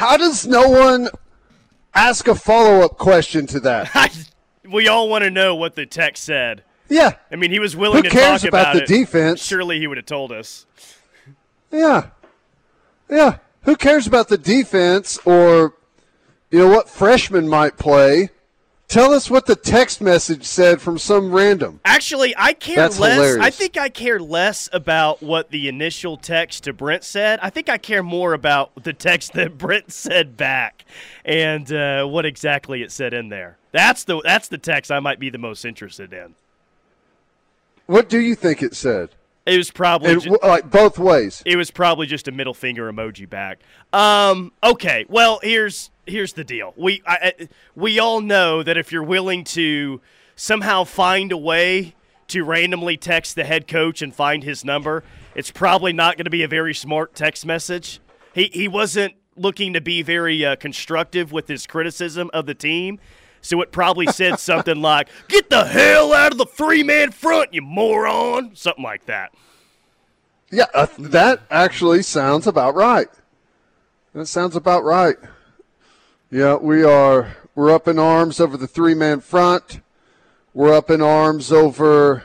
How does no one ask a follow up question to that? we all want to know what the text said. Yeah. I mean, he was willing to do that. Who to cares talk about the it. defense? Surely he would have told us. Yeah. Yeah. Who cares about the defense or, you know, what freshman might play? Tell us what the text message said from some random. Actually, I care That's less. hilarious. I think I care less about what the initial text to Brent said. I think I care more about the text that Brent said back and uh, what exactly it said in there. That's the that's the text I might be the most interested in. What do you think it said? It was probably And, ju- like both ways. it was probably just a middle finger emoji back. Um, okay, well here's here's the deal. We I, I- we all know that if you're willing to somehow find a way to randomly text the head coach and find his number, it's probably not going to be a very smart text message. He he wasn't looking to be very uh, constructive with his criticism of the team. So it probably said something like, "Get the hell out of the three-man front, you moron!" Something like that. Yeah, uh, that actually sounds about right. That sounds about right. Yeah, we are we're up in arms over the three man front. We're up in arms over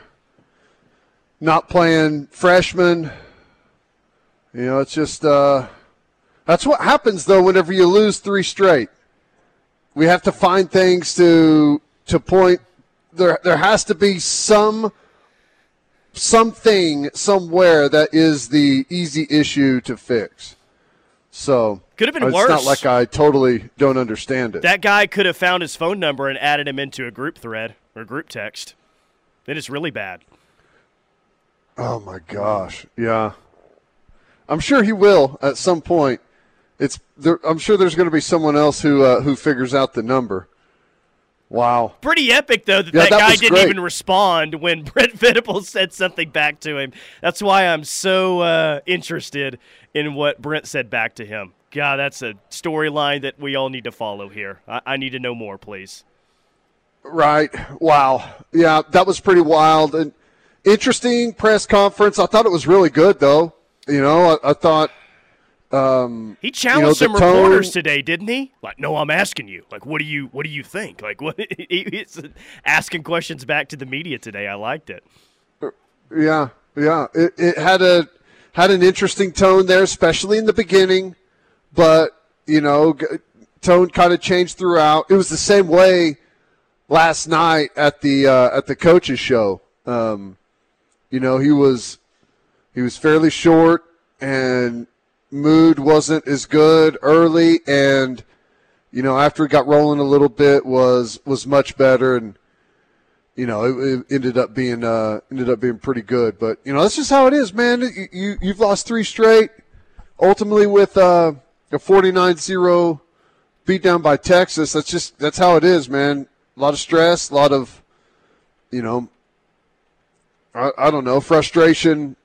not playing freshmen. You know, it's just uh, that's what happens though whenever you lose three straight. We have to find things to to point there there has to be some something somewhere that is the easy issue to fix. So Could have been it's worse. not like I totally don't understand it. That guy could have found his phone number and added him into a group thread or group text. Then it's really bad. oh my gosh, yeah. I'm sure he will at some point. It's there, I'm sure there's going to be someone else who uh, who figures out the number. Wow. Pretty epic though that Yeah, that, that guy didn't great. even respond when Brent Venables said something back to him. That's why I'm so uh, interested in what Brent said back to him. God, that's a storyline that we all need to follow here. I, I need to know more, please. Right. Wow. Yeah, that was pretty wild and interesting press conference. I thought it was really good though. You know, I, I thought He challenged the some reporters tone- today, didn't he? Like, no, I'm asking you. Like, what do you what do you think? Like, what he's asking questions back to the media today. I liked it. Yeah, yeah. It, it had a had an interesting tone there, especially in the beginning, but you know, g- tone kind of changed throughout. It was the same way last night at the uh, at the coaches show. Um, you know, he was he was fairly short, and mood wasn't as good early, and you know, after it got rolling a little bit, was was much better and you know, it, it ended up being uh, ended up being pretty good. But you know, that's just how it is, man. You, you you've lost three straight. Ultimately, with uh, a 49-0 beat down by Texas, that's just that's how it is, man. A lot of stress, a lot of, you know, I, I don't know, frustration.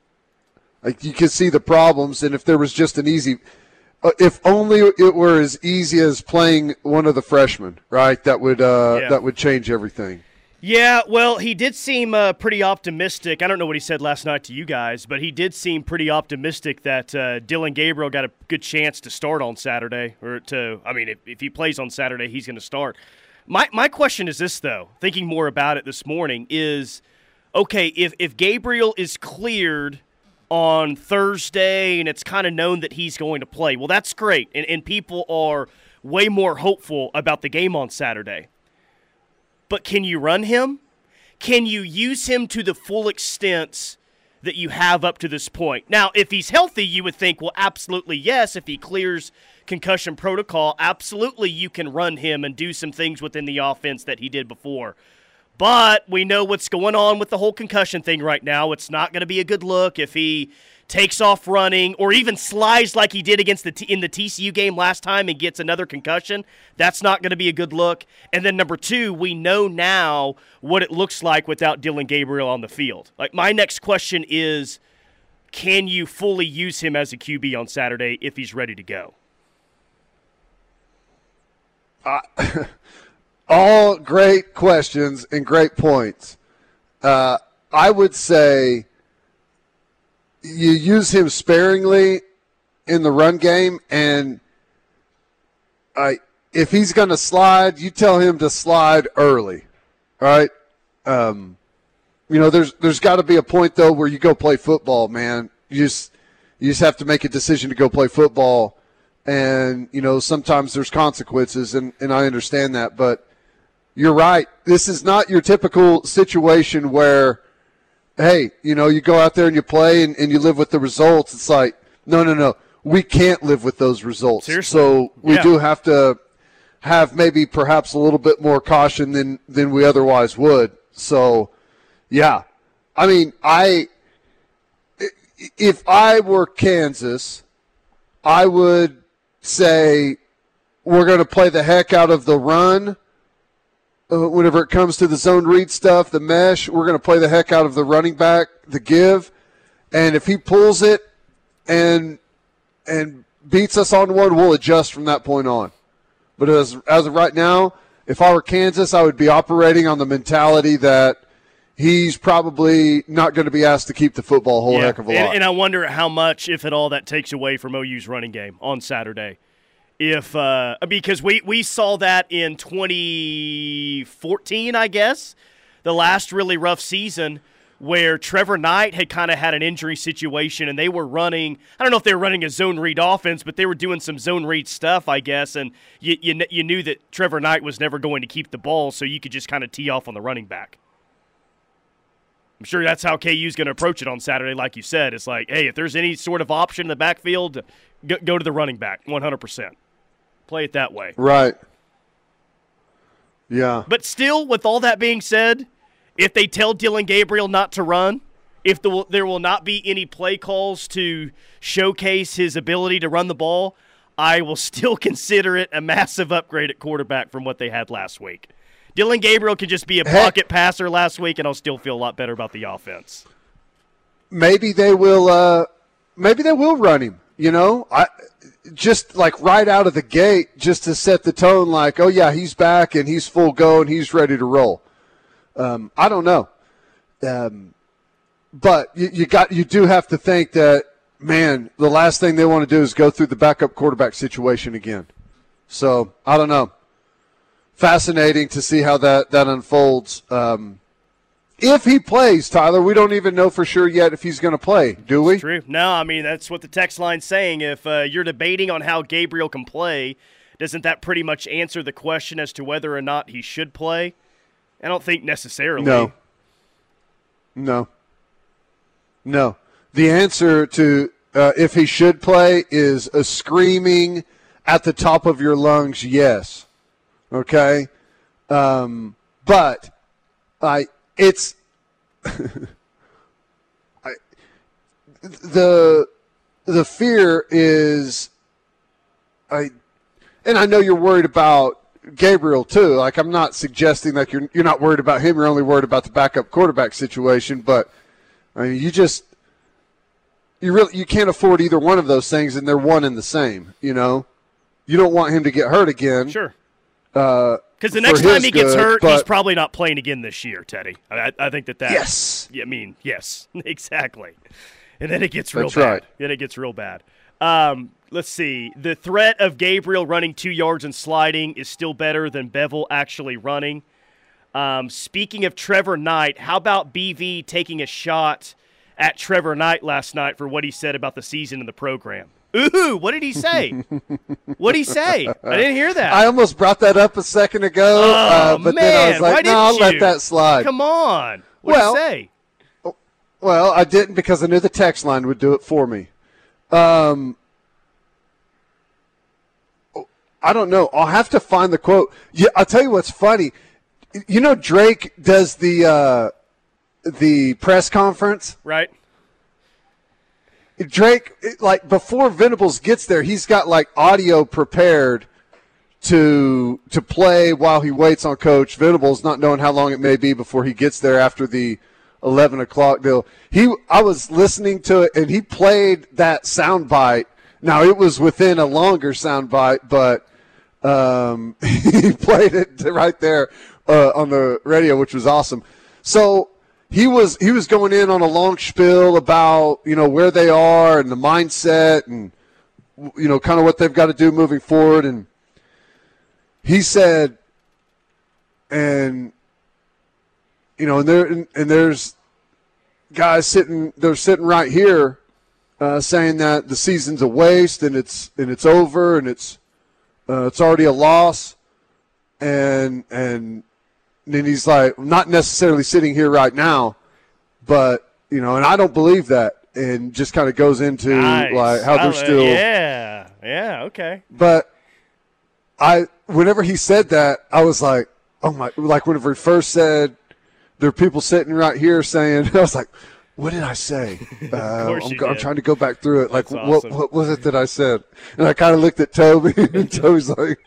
Like you can see the problems, and if there was just an easy, uh, if only it were as easy as playing one of the freshmen, right? That would uh, Yeah. that would change everything. Yeah, well, he did seem uh, pretty optimistic. I don't know what he said last night to you guys, but he did seem pretty optimistic that uh, Dillon Gabriel got a good chance to start on Saturday. Or to, I mean, if, if he plays on Saturday, he's going to start. My my question is this though, thinking more about it this morning is, okay, if if Gabriel is cleared on Thursday and it's kind of known that he's going to play, well, that's great, and and people are way more hopeful about the game on Saturday. But can you run him? Can you use him to the full extent that you have up to this point? Now, if he's healthy, you would think, well, absolutely yes. If he clears concussion protocol, absolutely you can run him and do some things within the offense that he did before. But we know what's going on with the whole concussion thing right now. It's not going to be a good look if he takes off running or even slides like he did against the T- in the TCU game last time and gets another concussion. That's not going to be a good look. And then number 2, we know now what it looks like without Dillon Gabriel on the field. Like my next question is can you fully use him as a QB on Saturday if he's ready to go? all great questions and great points. Uh, I would say you use him sparingly in the run game, and I if he's going to slide, you tell him to slide early. All right. Um, you know, there's there's got to be a point though where you go play football, man. You just you just have to make a decision to go play football, and you know sometimes there's consequences, and and I understand that, but you're right. This is not your typical situation where, hey, you know, you go out there and you play and, and you live with the results. It's like, no, no, no, we can't live with those results. Seriously? So we Yeah. do have to have maybe perhaps a little bit more caution than than we otherwise would. So, yeah, I mean, I i- if I were Kansas, I would say we're going to play the heck out of the run. Uh, whenever it comes to the zone read stuff, the mesh, we're going to play the heck out of the running back, the give, and if he pulls it and and beats us on one, we'll adjust from that point on. But as as of right now, if I were Kansas, I would be operating on the mentality that he's probably not going to be asked to keep the football a whole Yeah. heck of a and, lot. and I wonder how much, if at all, that takes away from OU's running game on Saturday. If uh, because we we saw that in 2014, I guess, the last really rough season where Trevor Knight had kind of had an injury situation and they were running. I don't know if they were running a zone read offense, but they were doing some zone read stuff, I guess. And you you, you knew that Trevor Knight was never going to keep the ball, so you could just kind of tee off on the running back. I'm sure that's how KU's going to approach it on Saturday. Like you said, it's like, hey, if there's any sort of option in the backfield, go, go to the running back, 100%. Play it that way. right. Yeah. But still, with all that being said, if they tell Dillon Gabriel not to run, if the, there will not be any play calls to showcase his ability to run the ball, I will still consider it a massive upgrade at quarterback from what they had last week. Dillon Gabriel could just be a Heck. pocket passer last week, and I'll still feel a lot better about the offense. maybe they will uh maybe they will run him you know i just like right out of the gate just to set the tone like oh yeah he's back and he's full go and he's ready to roll. Um i don't know. Um but you, you got you do have to think that man the last thing they want to do is go through the backup quarterback situation again. So i don't know. Fascinating to see how that that unfolds. Um if he plays, Tyler, we don't even know for sure yet if he's going to play, do we? True. No, I mean that's what the text line's saying. If uh, you're debating on how Gabriel can play, doesn't that pretty much answer the question as to whether or not he should play? I don't think necessarily. No. No. No. The answer to uh, if he should play is a screaming at the top of your lungs, yes. Okay? Um, but I it's I, the the fear is I and I know you're worried about Gabriel too. Like I'm not suggesting that you're you're not worried about him. You're only worried about the backup quarterback situation. But I mean, you just you really you can't afford either one of those things, and they're one and the same. You know, you don't want him to get hurt again. Sure. Uh, Because the next time he gets good, hurt, he's probably not playing again this year, Teddy. I, I think that that. Yes. Yeah, I mean, yes, exactly. And then it gets real That's bad. right. Then it gets real bad. Um, let's see. The threat of Gabriel running two yards and sliding is still better than Beville actually running. Um, speaking of Trevor Knight, how about BV taking a shot at Trevor Knight last night for what he said about the season and the program? Ooh, what did he say? what did he say? I didn't hear that. I almost brought that up a second ago, Oh, uh, but then I was like, no, I'll let that slide. Come on. What Well- did he say? Well, I didn't because I knew the text line would do it for me. Um, I don't know. I'll have to find the quote. Yeah, I'll tell you what's funny. You know, Drake does the uh, the press conference. Right? Drake, like before Venables gets there, he's got like audio prepared to to play while he waits on Coach Venables, not knowing how long it may be before he gets there after the eleven o'clock deal. He, I was listening to it, and he played that sound bite. Now it was within a longer sound bite, but um, he played it right there uh, on the radio, which was awesome. So he was he was going in on a long spiel about you know where they are and the mindset and you know kind of what they've got to do moving forward. And he said, and you know, and there and, and there's guys sitting they're sitting right here uh, saying that the season's a waste and it's and it's over and it's uh, it's already a loss, and and then he's like, not necessarily sitting here right now, but you know, and I don't believe that, and just kind of goes into Nice. like how they're still, Yeah. Yeah. Okay. but I whenever he said that, I was like, oh my, like whenever he first said there are people sitting right here saying, I was like. What did I say? Uh, I'm, go- I'm trying to go back through it. Like, That's what, what was it that I said? And I kind of looked at Toby, and Toby's like,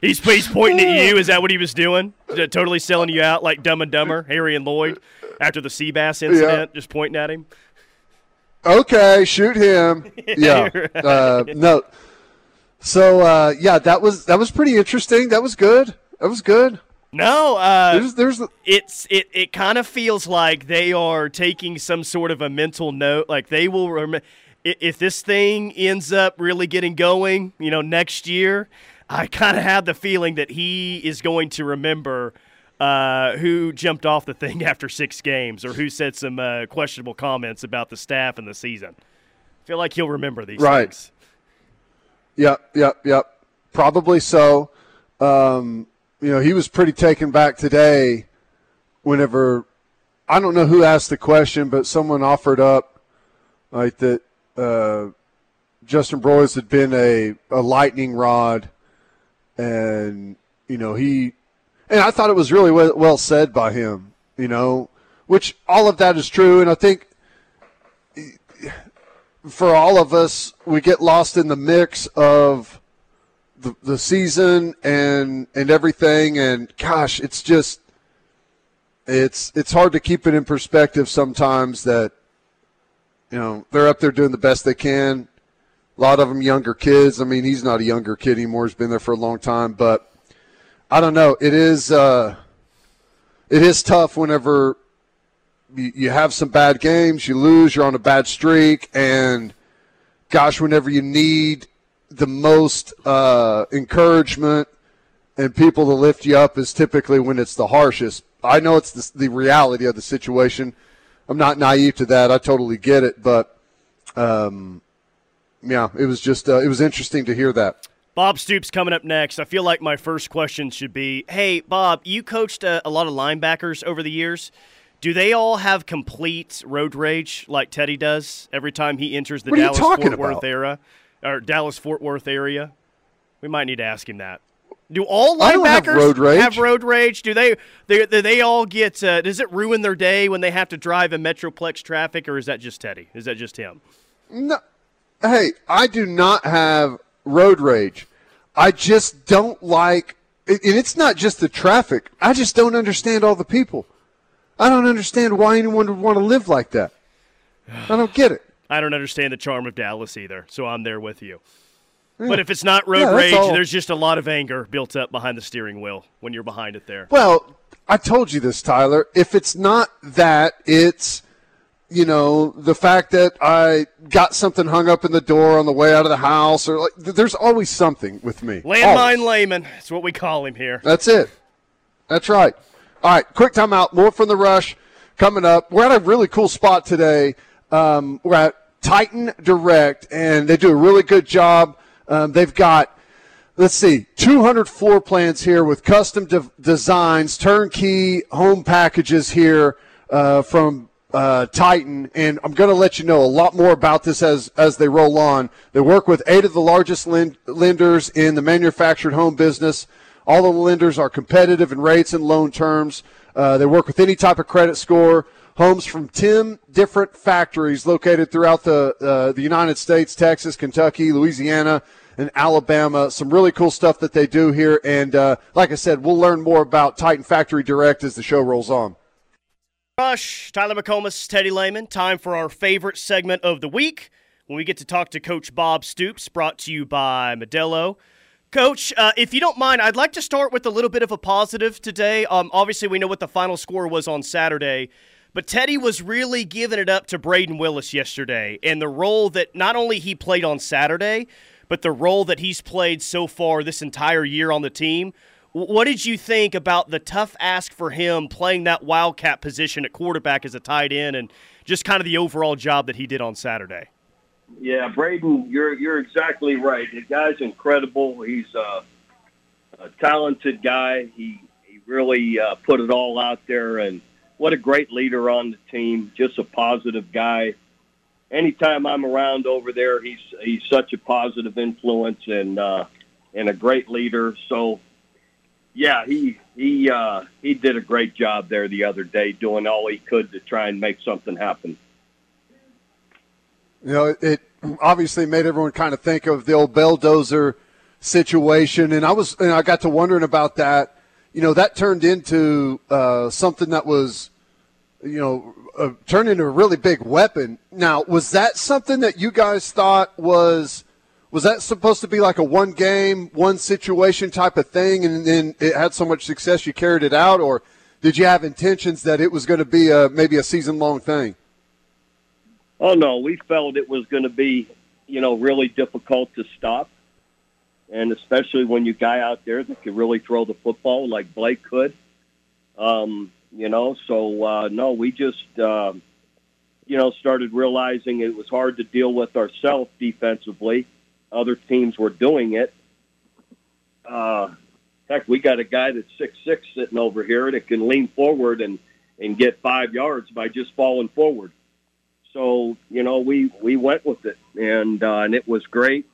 He's, he's pointing at you. Is that what he was doing? Totally selling you out like Dumb and Dumber, Harry and Lloyd, after the Seabass incident, just pointing at him. okay, shoot him. Yeah. Uh, no. So uh, yeah, that was that was pretty interesting. That was good. That was good. No, uh, There's there's it's it it kind of feels like they are taking some sort of a mental note like they will rem- i- if this thing ends up really getting going you know next year i kind of have the feeling that he is going to remember uh, who jumped off the thing after six games or who said some uh, questionable comments about the staff and the season i feel like he'll remember these Right. things Yep, yep, yep. Probably so. Um, you know, he was pretty taken back today whenever I don't know who asked the question, but someone offered up like that uh, Justin Broiles had been a, a lightning rod and you know, he and I thought it was really well, said by him, you know, which all of that is true and I think for all of us, we get lost in the mix of the, the season and and everything. And gosh, it's just it's it's hard to keep it in perspective sometimes. That you know they're up there doing the best they can. A lot of them younger kids. I mean, he's not a younger kid anymore. He's been there for a long time, but I don't know. It is uh, it is tough whenever you, you have some bad games, you lose, you're on a bad streak, and gosh, whenever you need the most uh, encouragement and people to lift you up is typically when it's the harshest. I know it's the, the reality of the situation. I'm not naive to that. I totally get it, but um, yeah, it was just uh, it was interesting to hear that. Bob Stoops coming up next. I feel like my first question should be Hey, Bob, you coached uh, a lot of linebackers over the years. Do they all have complete road rage like Teddy does every time he enters the What are you Dallas Fort Worth era or Dallas Fort Worth area? We might need to ask him that. Do all I have linebackers road have road rage? Do they? they do they all get? Uh, does it ruin their day when they have to drive in Metroplex traffic, or is that just Teddy? Is that just him? No, hey, I do not have road rage. I just don't like, and it's not just the traffic. I just don't understand all the people. I don't understand why anyone would want to live like that. I don't get it. I don't understand the charm of Dallas either, so I'm there with you. But if it's not road Yeah, rage, all. there's just a lot of anger built up behind the steering wheel when you're behind it there. Well, I told you this, Tyler. If it's not that, it's you know the fact that I got something hung up in the door on the way out of the house, or like there's always something with me. Landmine Always. layman, that's what we call him here. That's it. That's right. All right, quick timeout. More from the rush coming up. We're at a really cool spot today. Um, we're at Titan Direct, and they do a really good job. Um, they've got, let's see, 200 floor plans here with custom de- designs, turnkey home packages here uh, from uh, Titan, and I'm going to let you know a lot more about this as as they roll on. They work with eight of the largest lend- lenders in the manufactured home business. All the lenders are competitive in rates and loan terms. Uh, they work with any type of credit score. Homes from 10 different factories located throughout the, uh, the United States, Texas, Kentucky, Louisiana, and Alabama. Some really cool stuff that they do here. And uh, like I said, we'll learn more about Titan Factory Direct as the show rolls on. Rush, Tyler McComas, Teddy Lehman. Time for our favorite segment of the week when we get to talk to Coach Bob Stoops, brought to you by Modelo. Coach, uh, if you don't mind, I'd like to start with a little bit of a positive today. Um, obviously, we know what the final score was on Saturday, but Teddy was really giving it up to Brayden Willis yesterday and the role that not only he played on Saturday, but the role that he's played so far this entire year on the team. What did you think about the tough ask for him playing that wildcat position at quarterback as a tight end, and just kind of the overall job that he did on Saturday? Yeah, Brayden, you're you're exactly right. The guy's incredible. He's a, a talented guy. He he really uh, put it all out there, and what a great leader on the team. Just a positive guy. Anytime I'm around over there, he's he's such a positive influence and uh, and a great leader. So yeah, he he uh, he did a great job there the other day, doing all he could to try and make something happen. You know, it obviously made everyone kind of think of the old Belldozer situation, and I was and I got to wondering about that. You know, that turned into uh, something that was, you know, uh, turned into a really big weapon. Now, was that something that you guys thought was? Was that supposed to be like a one game, one situation type of thing, and then it had so much success you carried it out, or did you have intentions that it was going to be a, maybe a season long thing? Oh no, we felt it was going to be, you know, really difficult to stop, and especially when you guy out there that could really throw the football like Blake could. Um, you know, so uh, no, we just. Uh, you know, started realizing it was hard to deal with ourselves defensively other teams were doing it. Uh, heck, we got a guy that's six six sitting over here that can lean forward and and get five yards by just falling forward. So you know, we we went with it, and uh, and it was great.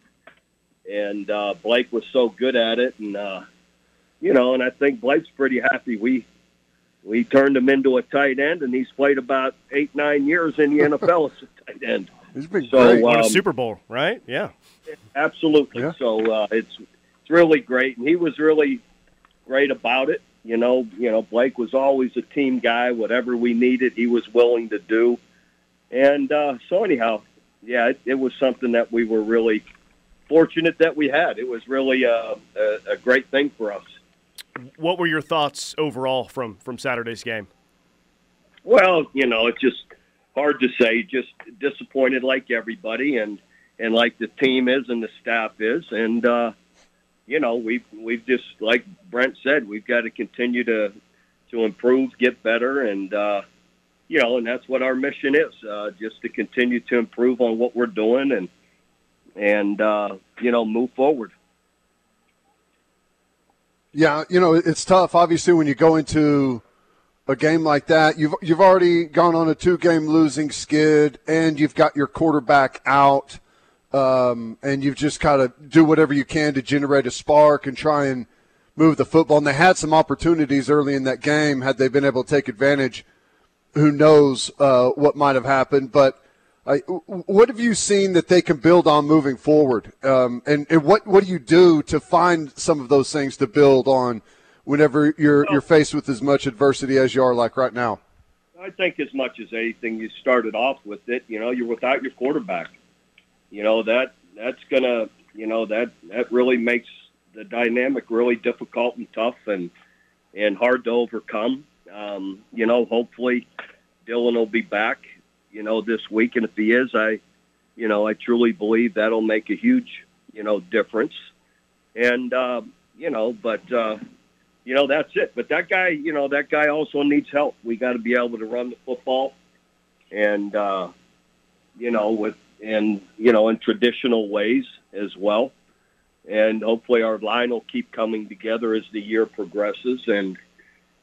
And uh, Blake was so good at it, and uh, you know, and I think Blake's pretty happy. We we turned him into a tight end, and he's played about eight nine years in the NFL as a tight end. He's been so, great. Won um, a Super Bowl, right? Yeah. Absolutely. Yeah. So uh, it's it's really great, and he was really great about it. You know, you know, Blake was always a team guy. Whatever we needed, he was willing to do. And uh, so, anyhow, yeah, it, it was something that we were really fortunate that we had. It was really a, a, a great thing for us. What were your thoughts overall from from Saturday's game? Well, you know, it just hard to say. Just disappointed like everybody, and and like the team is and the staff is, and uh, you know we've we've just like Brent said, we've got to continue to to improve, get better, and uh, you know, and that's what our mission is, uh, just to continue to improve on what we're doing and and uh, you know move forward. Yeah, you know it's tough. Obviously, when you go into a game like that, you've you've already gone on a two game losing skid, and you've got your quarterback out, um, and you've just got to do whatever you can to generate a spark and try and move the football. And they had some opportunities early in that game. Had they been able to take advantage, who knows uh, what might have happened? But I, what have you seen that they can build on moving forward? Um, and, and what what do you do to find some of those things to build on whenever you're you're faced with as much adversity as you are like right now? I think as much as anything, you started off with it. You know, you're without your quarterback. You know that that's gonna. You know that that really makes the dynamic really difficult and tough and and hard to overcome. Um, you know, hopefully Dillon will be back. You know, this week, and if he is, I, you know, I truly believe that'll make a huge, you know, difference. And uh, you know, but uh, you know that's it. But that guy, you know, that guy also needs help. We got to be able to run the football, and uh, you know, with and you know, in traditional ways as well. And hopefully, our line will keep coming together as the year progresses, and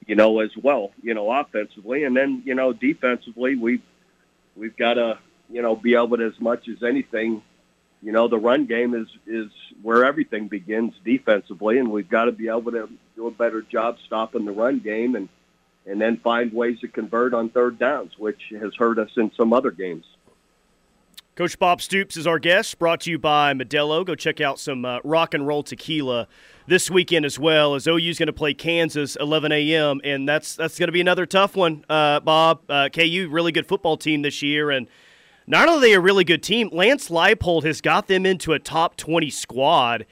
you know, as well, you know, offensively, and then you know, defensively, we've we've got to you know be able to as much as anything you know the run game is is where everything begins defensively, and we've got to be able to do a better job stopping the run game and and then find ways to convert on third downs, which has hurt us in some other games. Coach Bob Stoops is our guest, brought to you by Modelo. Go check out some uh, rock and roll tequila this weekend as well. As OU's going to play Kansas 11 a.m. and that's that's going to be another tough one. Uh, Bob, uh, KU really good football team this year, and not only are they a really good team, Lance Leipold has got them into a top 20 squad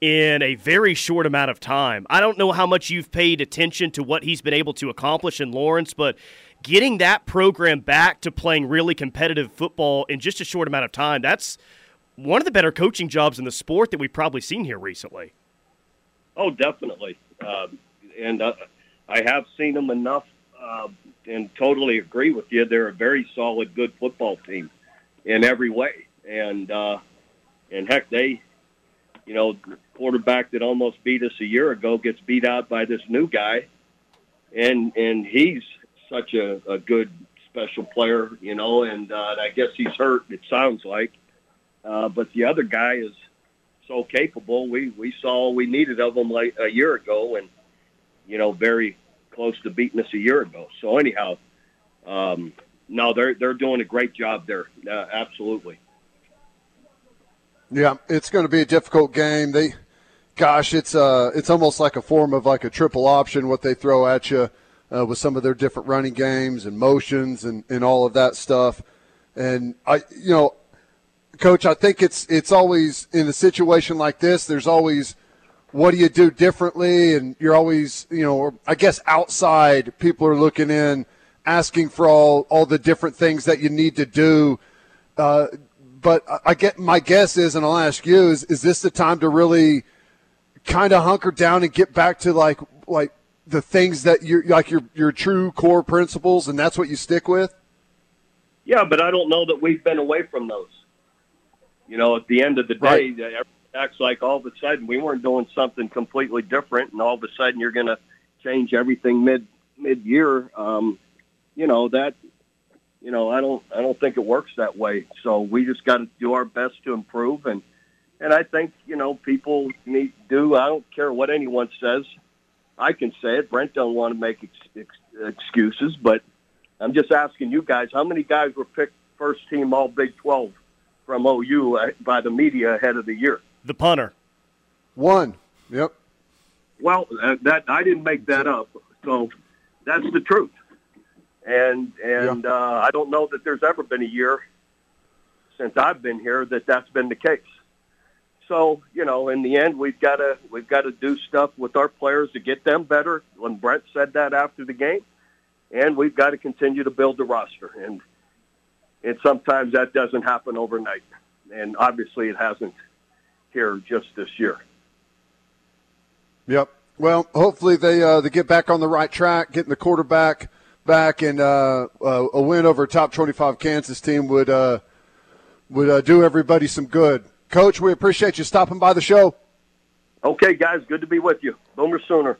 in a very short amount of time. I don't know how much you've paid attention to what he's been able to accomplish in Lawrence, but getting that program back to playing really competitive football in just a short amount of time, that's one of the better coaching jobs in the sport that we've probably seen here recently. Oh, definitely. Um, and uh, I have seen them enough uh, and totally agree with you. They're a very solid, good football team in every way. And, uh, and heck, they, you know, quarterback that almost beat us a year ago gets beat out by this new guy. And, and he's such a, a good special player, you know, and uh, I guess he's hurt, it sounds like. Uh, but the other guy is so capable. We, we saw all we needed of him like a year ago and, you know, very close to beating us a year ago. So anyhow, um, no, they're, they're doing a great job there. Uh, absolutely. Yeah, it's going to be a difficult game. They, gosh, it's uh, it's almost like a form of like a triple option what they throw at you uh, with some of their different running games and motions and, and all of that stuff. And I, you know, coach, I think it's it's always in a situation like this. There's always what do you do differently, and you're always, you know, I guess outside people are looking in, asking for all all the different things that you need to do. Uh, but I get my guess is, and I'll ask you: is is this the time to really kind of hunker down and get back to like like the things that you like your your true core principles, and that's what you stick with? Yeah, but I don't know that we've been away from those. You know, at the end of the day, right. it acts like all of a sudden we weren't doing something completely different, and all of a sudden you're going to change everything mid mid year. Um, you know that you know, I don't I don't think it works that way. So we just got to do our best to improve and and I think you know people need do. I don't care what anyone says. I can say it. Brent don't want to make ex- ex- excuses, but I'm just asking you guys: how many guys were picked first team All Big 12 from OU uh, by the media ahead of the year? The punter. One. Yep. Well, uh, that I didn't make that up. So that's the truth and and yeah. uh, I don't know that there's ever been a year since I've been here that that's been the case. So you know, in the end, we've got to we've got to do stuff with our players to get them better. When Brent said that after the game, and we've got to continue to build the roster, and and sometimes that doesn't happen overnight, and obviously it hasn't here just this year. Yep. Well, hopefully they uh, they get back on the right track, getting the quarterback back, and uh, uh, a win over a top 25 Kansas team would uh, would uh, do everybody some good. Coach, we appreciate you stopping by the show. Okay, guys, good to be with you. Boomer Sooner.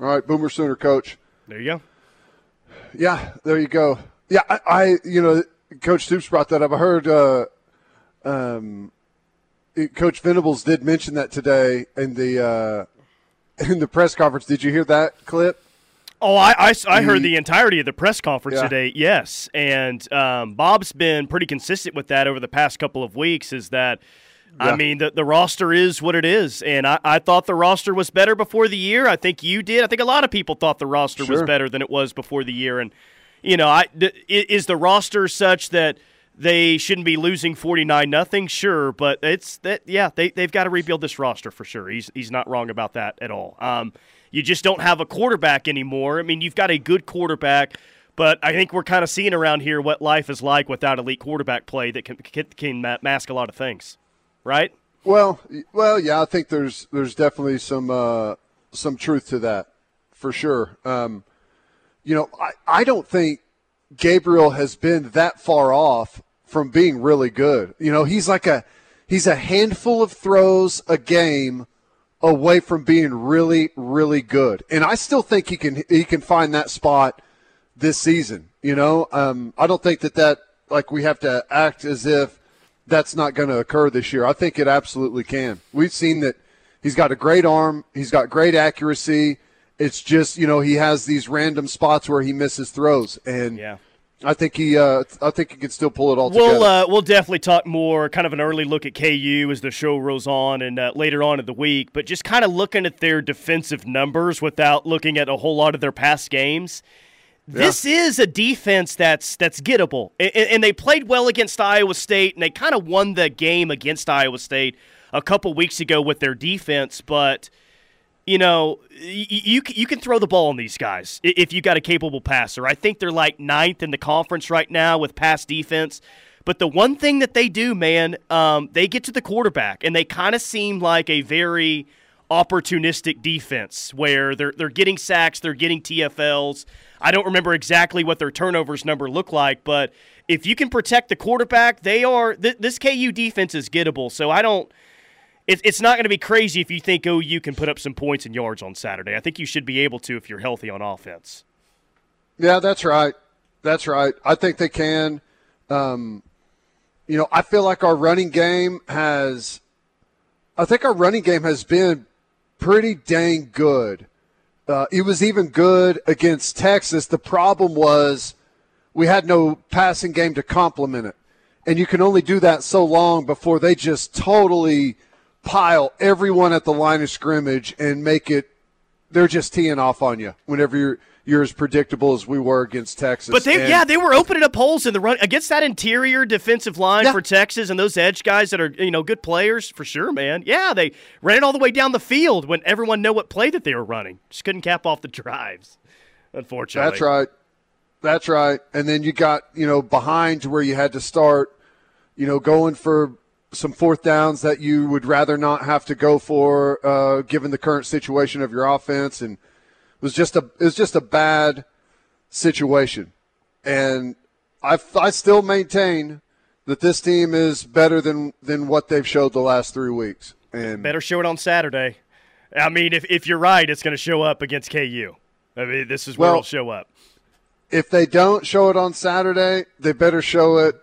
All right, Boomer Sooner, Coach. There you go. Yeah, there you go. Yeah, I, I you know, Coach Stoops brought that up. I heard uh, um, Coach Venables did mention that today in the uh, in the press conference. Did you hear that clip? Oh, I, I, I, heard the entirety of the press conference yeah. today. Yes, and um, Bob's been pretty consistent with that over the past couple of weeks. Is that yeah. I mean the the roster is what it is, and I, I thought the roster was better before the year. I think you did. I think a lot of people thought the roster sure. was better than it was before the year. And you know, I is the roster such that they shouldn't be losing 49 nothing sure but it's that yeah they, they've got to rebuild this roster for sure he's, he's not wrong about that at all um, you just don't have a quarterback anymore. I mean, you've got a good quarterback, but I think we're kind of seeing around here what life is like without elite quarterback play that can, can mask a lot of things, right? Well, well, yeah, I think there's there's definitely some uh, some truth to that for sure. Um, you know, I, I don't think Gabriel has been that far off from being really good. You know, he's like a he's a handful of throws a game away from being really, really good. And I still think he can he can find that spot this season. You know, um, I don't think that that like we have to act as if that's not going to occur this year. I think it absolutely can. We've seen that he's got a great arm, he's got great accuracy. It's just you know he has these random spots where he misses throws, and yeah. I think he, uh, I think he can still pull it all we'll, together. Uh, we'll definitely talk more, kind of an early look at KU as the show rolls on and uh, later on in the week. But just kind of looking at their defensive numbers without looking at a whole lot of their past games. This yeah. is a defense that's that's gettable, and, and they played well against Iowa State, and they kind of won the game against Iowa State a couple weeks ago with their defense, but you know, you you can throw the ball on these guys if you got a capable passer. I think they're like ninth in the conference right now with pass defense. But the one thing that they do, man, um, they get to the quarterback, and they kind of seem like a very opportunistic defense where they're they're getting sacks, they're getting TFLs. I don't remember exactly what their turnovers number look like, but if you can protect the quarterback, they are th- this KU defense is gettable. So I don't. It, it's not going to be crazy if you think OU can put up some points and yards on Saturday. I think you should be able to if you're healthy on offense. Yeah, that's right. That's right. I think they can. Um, you know, I feel like our running game has. I think our running game has been pretty dang good. Uh, it was even good against Texas. The problem was we had no passing game to complement it. And you can only do that so long before they just totally pile everyone at the line of scrimmage and make it they're just teeing off on you whenever you're you're as predictable as we were against Texas. But they, and, yeah, they were opening up holes in the run against that interior defensive line Yeah. for Texas and those edge guys that are you know good players for sure, man. Yeah, they ran it all the way down the field when everyone knew what play that they were running. Just couldn't cap off the drives, unfortunately. That's right. That's right. And then you got, you know, behind to where you had to start, you know, going for some fourth downs that you would rather not have to go for, uh, given the current situation of your offense. And it was just a, it was just a bad situation. And I, I still maintain that this team is better than, than what they've showed the last three weeks. And Better show it on Saturday. I mean, if, if you're right, it's going to show up against KU. I mean, this is where Well- it'll show up. if they don't show it on Saturday, they better show it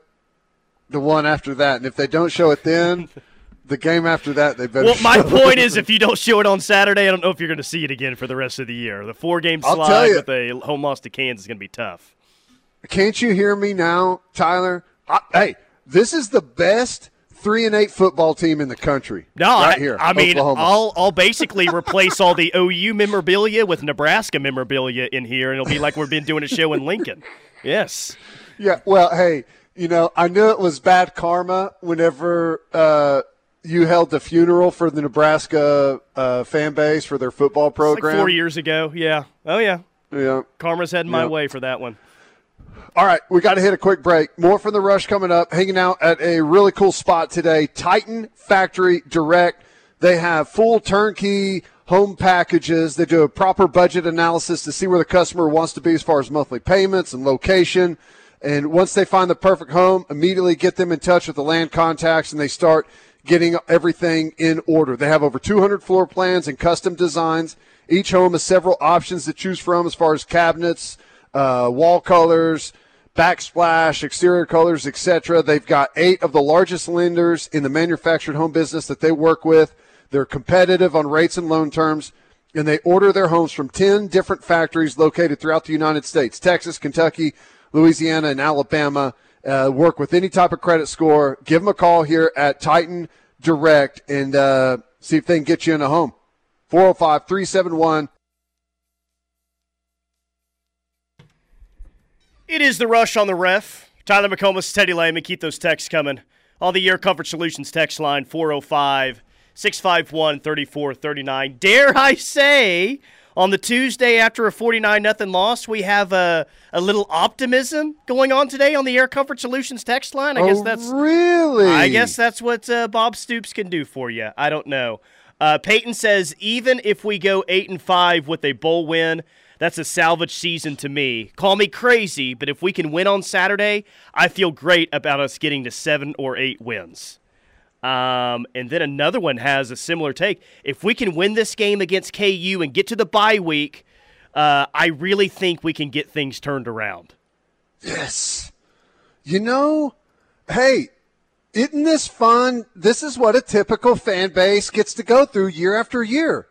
the one after that. And if they don't show it then, the game after that, they better. Well, my show it. point is, if you don't show it on Saturday, I don't know if you're going to see it again for the rest of the year. The four game slide you. with a home loss to Kansas is going to be tough. can't you hear me now, Tyler? I, hey, this is the best three and eight football team in the country. No, right I, here, I mean, Oklahoma. I'll I'll basically replace all the OU memorabilia with Nebraska memorabilia in here, and it'll be like we've been doing a show in Lincoln. Yes, Yeah, well, hey, you know, I knew it was bad karma whenever uh, you held the funeral for the Nebraska uh, fan base for their football like program. four years ago. Yeah. Oh yeah. Yeah. Karma's heading my way for that one. All right, we got to hit a quick break. More from the rush coming up. Hanging out at a really cool spot today, Titan Factory Direct. They have full turnkey home packages. They do a proper budget analysis to see where the customer wants to be as far as monthly payments and location. And once they find the perfect home, immediately get them in touch with the land contacts and they start getting everything in order. They have over 200 floor plans and custom designs. Each home has several options to choose from as far as cabinets, uh, wall colors, backsplash, exterior colors, etc. They've got eight of the largest lenders in the manufactured home business that they work with. They're competitive on rates and loan terms, and they order their homes from 10 different factories located throughout the United States Texas, Kentucky, Louisiana, and Alabama. Uh, work with any type of credit score. Give them a call here at Titan Direct and uh, see if they can get you in a home. 405 371 It is the rush on the ref. Tyler McComas, Teddy Lehman. Keep those texts coming. On the Air Comfort Solutions text line 405 651 3439. Dare I say, on the Tuesday after a 49 nothing loss, we have a, a little optimism going on today on the Air Comfort Solutions text line. I guess oh, that's really. I guess that's what uh, Bob Stoops can do for you. I don't know. Uh, Peyton says even if we go eight and five with a bowl win, that's a salvage season to me. Call me crazy, but if we can win on Saturday, I feel great about us getting to seven or eight wins. Um, and then another one has a similar take. If we can win this game against KU and get to the bye week, uh, I really think we can get things turned around. Yes. You know, hey, isn't this fun? This is what a typical fan base gets to go through year after year.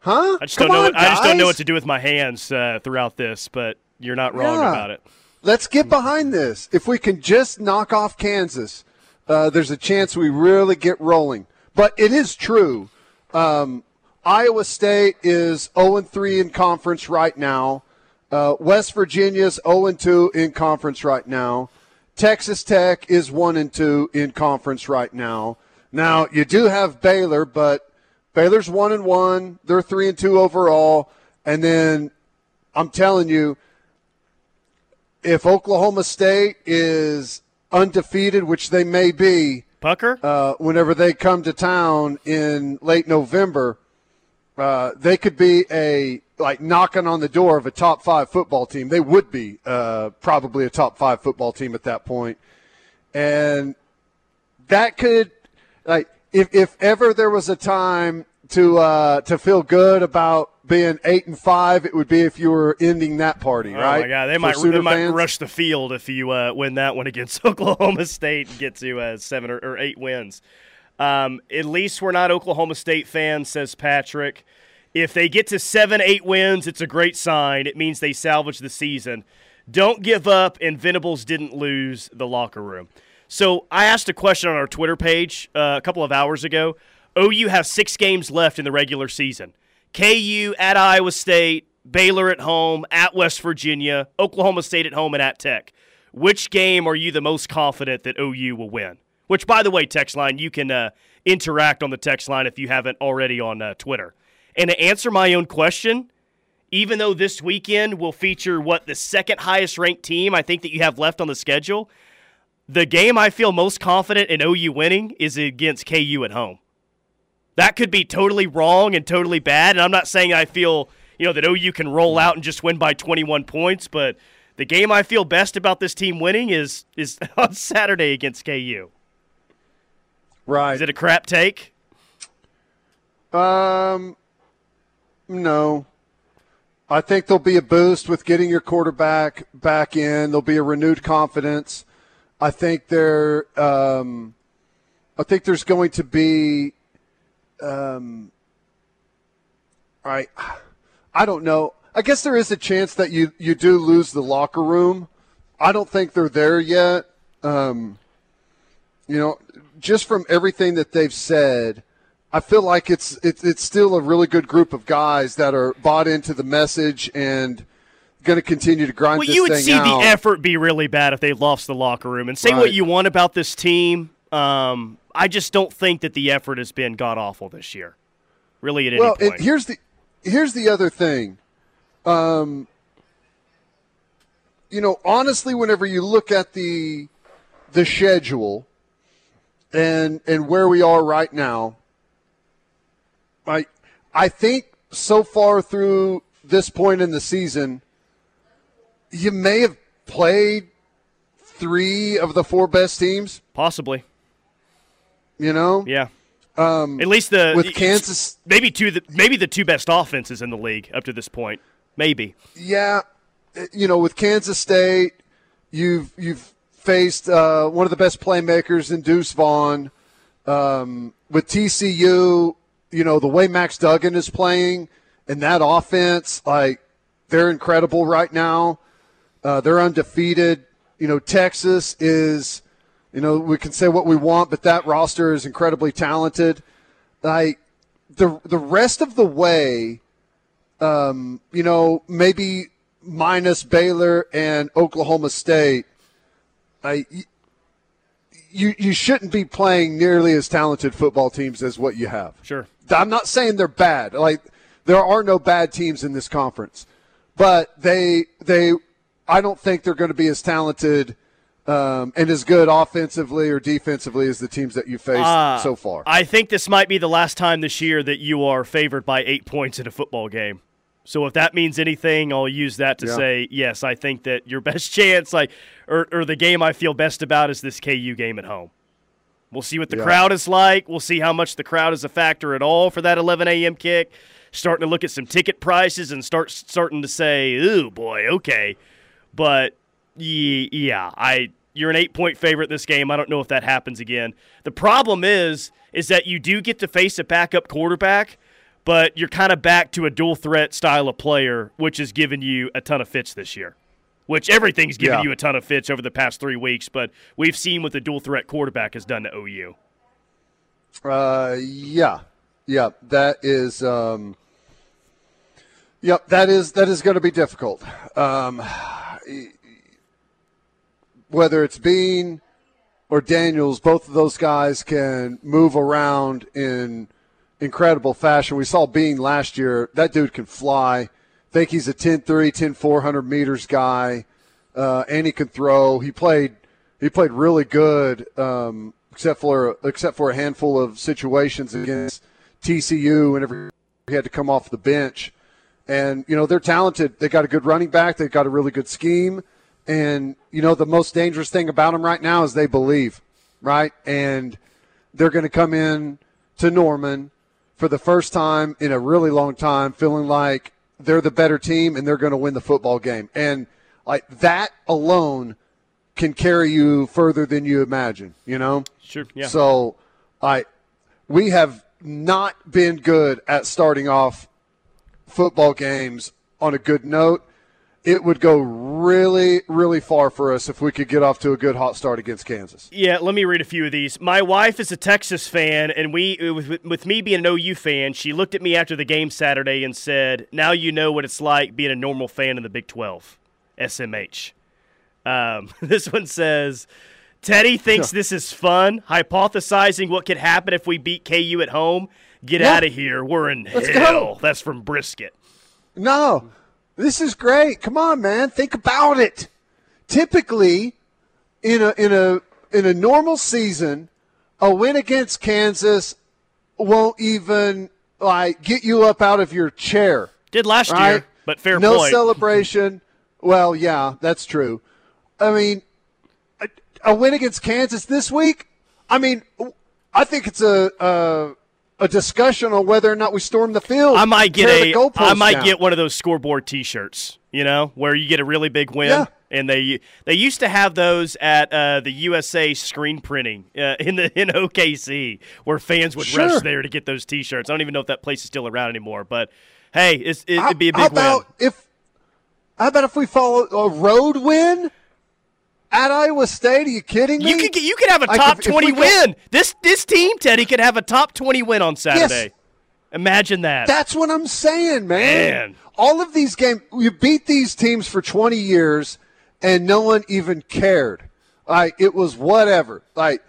Huh? I just Come don't know. on, What, I just don't know what to do with my hands uh, throughout this, but you're not wrong Yeah. about it. Let's get behind this. If we can just knock off Kansas, uh, there's a chance we really get rolling. But it is true. Um, Iowa State is 0 3 in conference right now. Uh, West Virginia's 0 2 in conference right now. Texas Tech is 1 and 2 in conference right now. Now, you do have Baylor, but Baylor's 1 and 1. They're 3 and 2 overall. And then I'm telling you, if Oklahoma State is undefeated, which they may be, Pucker? Uh, whenever they come to town in late November, uh, they could be a like knocking on the door of a top five football team. They would be uh, probably a top five football team at that point, and that could like if if ever there was a time to uh, to feel good about being eight and five, it would be if you were ending that party, right? Oh my god, they For might Sooner they might rush the field if you uh, win that one against Oklahoma State and get to uh, seven or, or eight wins. Um, at least we're not Oklahoma State fans, says Patrick. If they get to seven, eight wins, it's a great sign. It means they salvage the season. Don't give up, and Venables didn't lose the locker room. So I asked a question on our Twitter page uh, a couple of hours ago. OU has six games left in the regular season. KU at Iowa State, Baylor at home, at West Virginia, Oklahoma State at home, and at Tech. Which game are you the most confident that OU will win? Which, by the way, text line, you can uh, interact on the text line if you haven't already on uh, Twitter. And to answer my own question, even though this weekend will feature what the second highest ranked team I think that you have left on the schedule, the game I feel most confident in OU winning is against KU at home. That could be totally wrong and totally bad. And I'm not saying I feel, you know, that OU can roll out and just win by 21 points, but the game I feel best about this team winning is is on Saturday against KU. right? Is it a crap take? Um, no. I think there'll be a boost with getting your quarterback back in. There'll be a renewed confidence. I think there, um, I think there's going to be, um, I, I don't know. I guess there is a chance that you you do lose the locker room. I don't think they're there yet. Um, you know, just from everything that they've said, I feel like it's it's it's still a really good group of guys that are bought into the message and going to continue to grind Well, you would see out. the effort be really bad if they lost the locker room. And say what you want about this team, um, I just don't think that the effort has been god awful this year. Really, at any well, point. and here's the here's the other thing. Um, you know, honestly, whenever you look at the the schedule and and where we are right now, I I think so far through this point in the season, you may have played three of the four best teams. Possibly, You know, yeah. Um, At least the with Kansas. maybe two, the, maybe the two best offenses in the league up to this point. Maybe. Yeah, you know, with Kansas State, you've you've faced uh, one of the best playmakers in Deuce Vaughn. Um, with TCU, you know the way Max Duggan is playing and that offense, like they're incredible right now. Uh, they're undefeated. You know, Texas is, you know, we can say what we want, but that roster is incredibly talented. Like the the rest of the way, um, you know, maybe minus Baylor and Oklahoma State, I, you you shouldn't be playing nearly as talented football teams as what you have. Sure. I'm not saying they're bad. Like there are no bad teams in this conference, but they they I don't think they're going to be as talented um, and as good offensively or defensively as the teams that you faced Uh, so far. I think this might be the last time this year that you are favored by eight points in a football game. So if that means anything, I'll use that to Yeah. say yes. I think that your best chance, like, or, or the game I feel best about, is this KU game at home. We'll see what the Yeah. crowd is like. We'll see how much the crowd is a factor at all for that 11 a.m. kick. Starting to look at some ticket prices and start starting to say, "Ooh, boy, okay." But yeah, I you're an eight point favorite this game. I don't know if that happens again. The problem is, is that you do get to face a backup quarterback, but you're kind of back to a dual threat style of player, which has given you a ton of fits this year. Which everything's given Yeah. you a ton of fits over the past three weeks, but we've seen what the dual threat quarterback has done to OU. Uh, yeah, yeah, that is. Um, yep, that is that is going to be difficult. Um, whether it's Bean or Daniels, both of those guys can move around in incredible fashion. We saw Bean last year. That dude can fly. think he's a 10 3, 10 400 meters guy, uh, and he can throw. He played he played really good, um, except for except for a handful of situations against TCU whenever he had to come off the bench. And you know they're talented. They got a good running back. They've got a really good scheme. And you know the most dangerous thing about them right now is they believe, right? And they're going to come in to Norman for the first time in a really long time, feeling like they're the better team and they're going to win the football game. And like that alone can carry you further than you imagine, you know? Sure. Yeah. So I we have not been good at starting off football games on a good note. It would go really, really far for us if we could get off to a good hot start against Kansas. Yeah, let me read a few of these. My wife is a Texas fan, and we, with, with me being an OU fan, she looked at me after the game Saturday and said, "Now you know what it's like being a normal fan in the Big 12." SMH. Um, this one says, Teddy thinks this is fun, hypothesizing what could happen if we beat KU at home. Get Yeah. out of here. We're in Let's hell. go. That's from Brisket. No, this is great. Come on, man. Think about it. Typically, in a in a in a normal season, a win against Kansas won't even like get you up out of your chair. Did last Right? year, but fair no point. celebration. Well, yeah, that's true. I mean, a, a win against Kansas this week. I mean, I think it's a a, a discussion on whether or not we storm the field. I might get a I might down. get one of those scoreboard T-shirts. You know, where you get a really big win. Yeah. And they they used to have those at uh, the USA screen printing uh, in the in OKC, where fans would rush there to get those T-shirts. I don't even know if that place is still around anymore, but hey, it's, it, How- it'd be a how big win. about if? How about if we follow a road win at Iowa State? Are you kidding me? You could get, you could have a top if twenty we go- win. This this team, Teddy, could have a top twenty win on Saturday. Imagine that. That's what I'm saying, man. Man. All of these games, you beat these teams for 20 years, and no one even cared. Like it was whatever. Like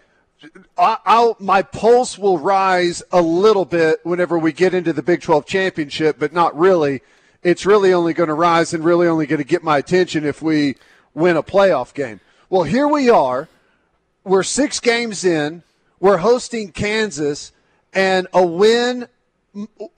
I, I'll, my pulse will rise a little bit whenever we get into the Big 12 championship, but not really. It's really only going to rise and really only going to get my attention if we win a playoff game. Well, here we are. We're six games in. We're hosting Kansas, and a win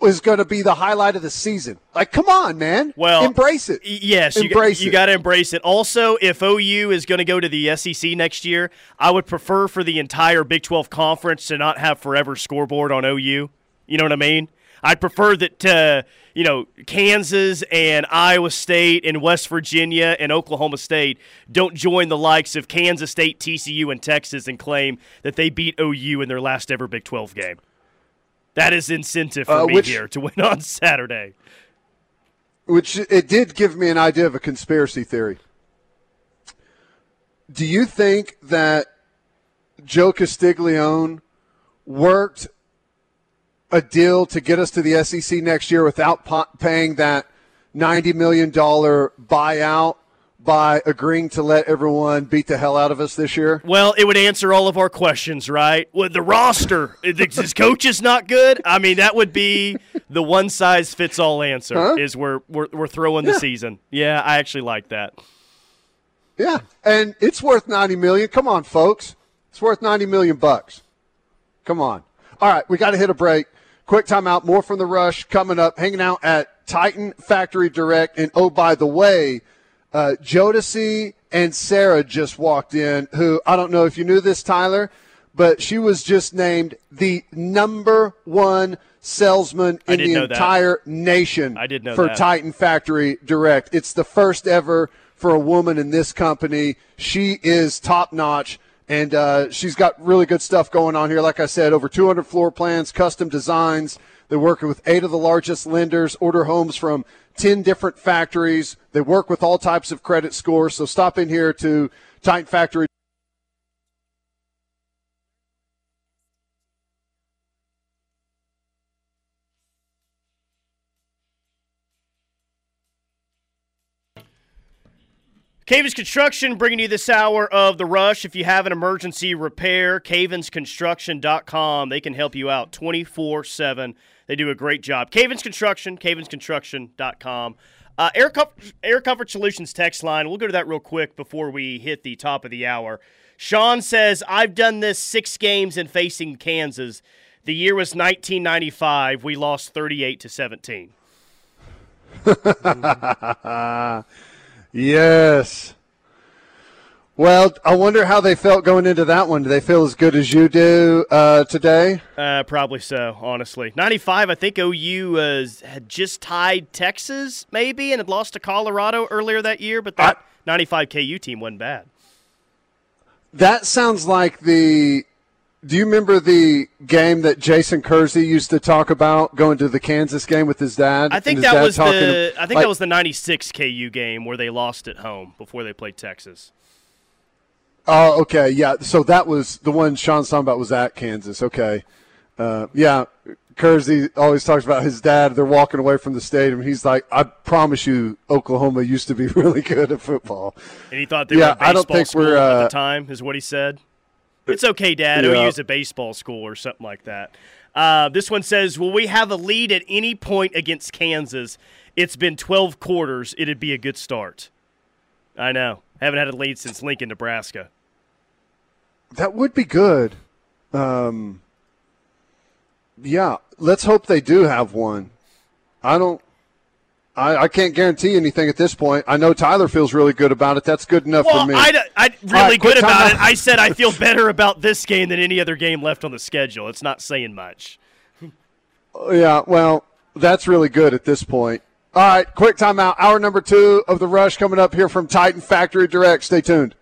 is going to be the highlight of the season. Like, come on, man. Well, embrace it. Yes, you, embrace you it. got to embrace it. Also, if OU is going to go to the SEC next year, I would prefer for the entire Big 12 conference to not have forever scoreboard on OU. You know what I mean? I'd prefer that uh, you know Kansas and Iowa State and West Virginia and Oklahoma State don't join the likes of Kansas State, TCU, and Texas and claim that they beat OU in their last ever Big 12 game. That is incentive for Uh, me which- here to win on Saturday. which it did give me an idea of a conspiracy theory. Do you think that Joe Castiglione worked a deal to get us to the SEC next year without po- paying that $90 million buyout by agreeing to let everyone beat the hell out of us this year? Well, it would answer all of our questions, right? With the roster, is his coach is not good. I mean, that would be the one size fits all answer. Huh? Is we're, we're we're throwing the season. Yeah, I actually like that. Yeah, and it's worth 90 million. Come on, folks. It's worth 90 million bucks. Come on. All right, we got to hit a break. Quick timeout. More from the rush coming up. Hanging out at Titan Factory Direct. And oh, by the way, uh, Jodeci and Sarah just walked in. Who I don't know if you knew this, Tyler, but she was just named the number one salesman in the entire nation. I did know for that. Titan Factory Direct. It's the first ever for a woman in this company. She is top notch. And uh, she's got really good stuff going on here. Like I said, over 200 floor plans, custom designs. They're working with eight of the largest lenders, order homes from 10 different factories. They work with all types of credit scores. So stop in here to Titan Factory. Cavens Construction bringing you this hour of the rush. If you have an emergency repair, cavensconstruction.com. They can help you out 24 7. They do a great job. Cavens Construction, cavensconstruction.com. Uh, Air, Air Comfort Solutions text line. We'll go to that real quick before we hit the top of the hour. Sean says, I've done this six games in facing Kansas. The year was 1995. We lost 38 to 17. yes. Well, I wonder how they felt going into that one. Do they feel as good as you do uh, today? Uh, probably so, honestly. 95, I think OU uh, had just tied Texas, maybe, and had lost to Colorado earlier that year, but that I, 95 KU team wasn't bad. That sounds like the. Do you remember the game that Jason Kersey used to talk about going to the Kansas game with his dad? I think that was the. I think like, that was the '96 KU game where they lost at home before they played Texas. Oh, okay, yeah. So that was the one Sean's talking about was at Kansas. Okay, uh, yeah. Kersey always talks about his dad. They're walking away from the stadium. He's like, "I promise you, Oklahoma used to be really good at football." And he thought they yeah, were I don't think we're, uh, at the time, is what he said. It's okay, Dad. Yeah. OU a baseball school or something like that. Uh, this one says, "Will we have a lead at any point against Kansas? It's been 12 quarters. It'd be a good start." I know. Haven't had a lead since Lincoln, Nebraska. That would be good. Um, yeah, let's hope they do have one. I don't. I, I, can't guarantee anything at this point. I know Tyler feels really good about it. That's good enough well, for me. I, I really right, good about it. I said I feel better about this game than any other game left on the schedule. It's not saying much. Oh, yeah, well, that's really good at this point. All right, quick timeout. Hour number two of the rush coming up here from Titan Factory Direct. Stay tuned.